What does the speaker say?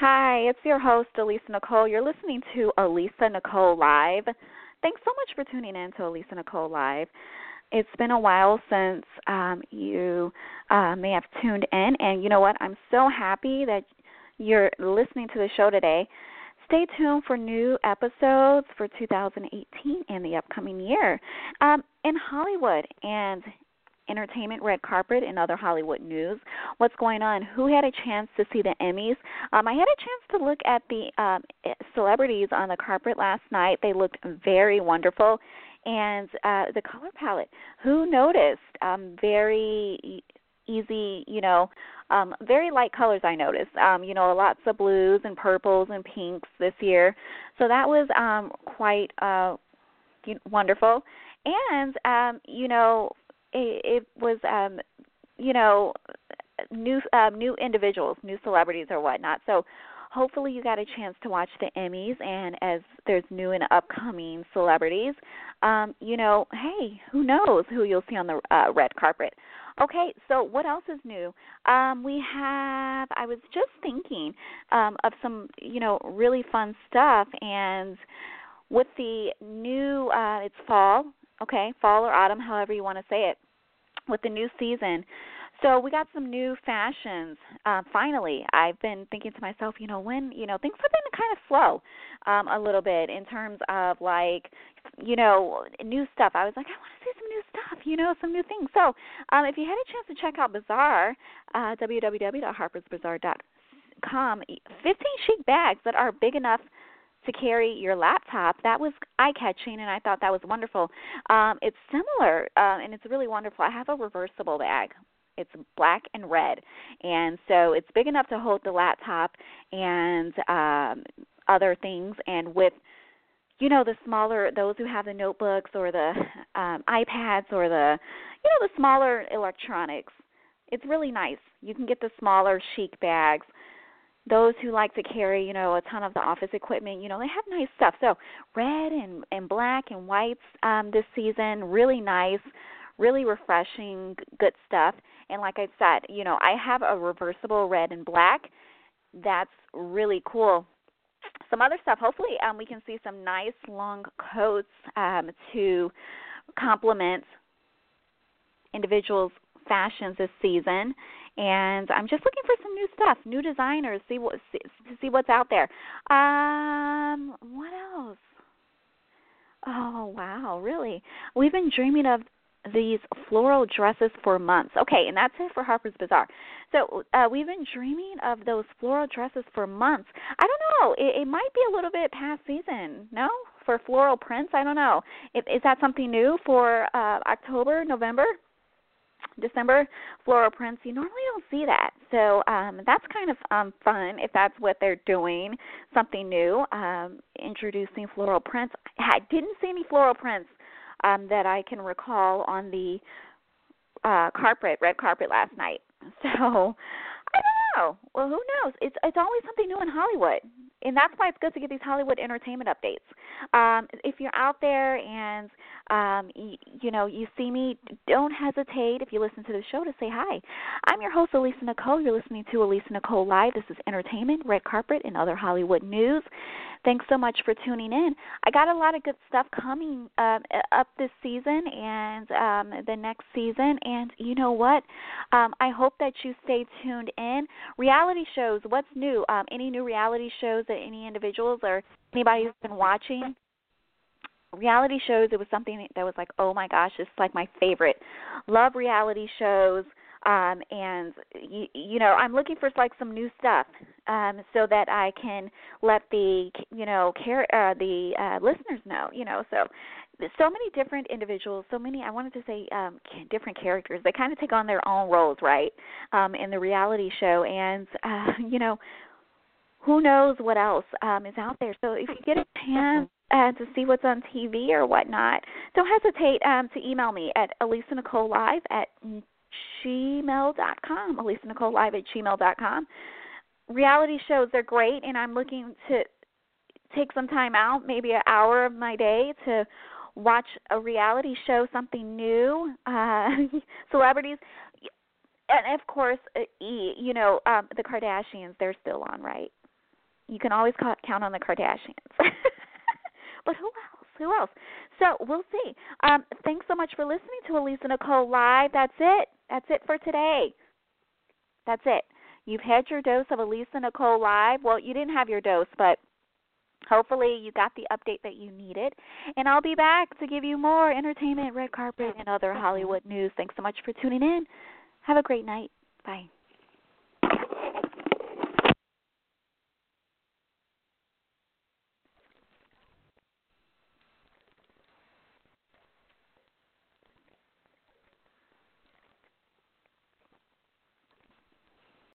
Hi, it's your host Elisa Nicole. You're listening to Elisa Nicole Live. Thanks so much for tuning in to Elisa Nicole Live. It's been a while since um, you uh, may have tuned in, and you know what? I'm so happy that you're listening to the show today. Stay tuned for new episodes for 2018 and the upcoming year um, in Hollywood and entertainment, red carpet, and other Hollywood news. What's going on? Who had a chance to see the Emmys? Um, I had a chance to look at the um, celebrities on the carpet last night. They looked very wonderful. And uh, the color palette, who noticed? Um, very easy, you know, um, very light colors. I noticed, um, you know, lots of blues and purples and pinks this year. So that was um, quite uh, wonderful. And um, you know, it, was um you know new um, new individuals, new celebrities or whatnot. So hopefully you got a chance to watch the Emmys and as there's new and upcoming celebrities, um, you know, hey, who knows who you'll see on the uh, red carpet. Okay, so what else is new? Um, we have I was just thinking um, of some, you know, really fun stuff and with the new uh it's fall, okay, fall or autumn, however you want to say it with the new season. So we got some new fashions. Uh, finally, I've been thinking to myself, you know, when you know things have been kind of slow, um, a little bit in terms of like, you know, new stuff. I was like, I want to see some new stuff, you know, some new things. So um, if you had a chance to check out Bazaar, uh, www.harpersbazaar.com, 15 chic bags that are big enough to carry your laptop. That was eye catching, and I thought that was wonderful. Um, it's similar, uh, and it's really wonderful. I have a reversible bag. It's black and red, and so it's big enough to hold the laptop and um, other things. And with you know the smaller those who have the notebooks or the um, iPads or the you know the smaller electronics, it's really nice. You can get the smaller chic bags those who like to carry, you know, a ton of the office equipment, you know, they have nice stuff. So red and and black and whites um, this season, really nice, really refreshing, good stuff. And like I said, you know, I have a reversible red and black. That's really cool. Some other stuff. Hopefully, um, we can see some nice long coats um, to complement individuals' fashions this season and I'm just looking for some new stuff, new designers, see what see, see what's out there. Um, what else? Oh wow, really? We've been dreaming of these floral dresses for months. Okay, and that's it for Harper's Bazaar. So uh, we've been dreaming of those floral dresses for months. I don't know. It, it might be a little bit past season. No, for floral prints. I don't know. Is, is that something new for uh, October, November? December floral prints, you normally don't see that. So um, that's kind of um, fun if that's what they're doing, something new, um, introducing floral prints. I didn't see any floral prints um, that I can recall on the uh, carpet, red carpet last night. So know. Well, who knows? It's it's always something new in Hollywood, and that's why it's good to get these Hollywood entertainment updates. Um, if you're out there and um, you, you know you see me, don't hesitate if you listen to the show to say hi. I'm your host Elisa Nicole. You're listening to Elisa Nicole Live. This is entertainment, red carpet, and other Hollywood news. Thanks so much for tuning in. I got a lot of good stuff coming uh, up this season and um, the next season. And you know what? Um, I hope that you stay tuned in. Reality shows, what's new? Um, any new reality shows that any individuals or anybody who's been watching? Reality shows, it was something that was like, oh my gosh, it's like my favorite. Love reality shows. Um, and you, you know I'm looking for like some new stuff um, so that I can let the you know care uh, the uh, listeners know. You know, so so many different individuals, so many I wanted to say um, different characters. They kind of take on their own roles, right, um, in the reality show, and uh, you know who knows what else um, is out there. So if you get a chance uh, to see what's on TV or whatnot, don't hesitate um, to email me at Elisa Nicole Live at gmail.com. Elisa Nicole Live at gmail.com. Reality shows are great, and I'm looking to take some time out, maybe an hour of my day, to watch a reality show, something new, uh, celebrities, and of course, uh, you know, um, the Kardashians. They're still on, right? You can always count on the Kardashians. but who else? Who else? So we'll see. Um, thanks so much for listening to Elisa Nicole Live. That's it. That's it for today. That's it. You've had your dose of Elisa Nicole Live. Well, you didn't have your dose, but hopefully you got the update that you needed. And I'll be back to give you more entertainment, red carpet, and other Hollywood news. Thanks so much for tuning in. Have a great night. Bye.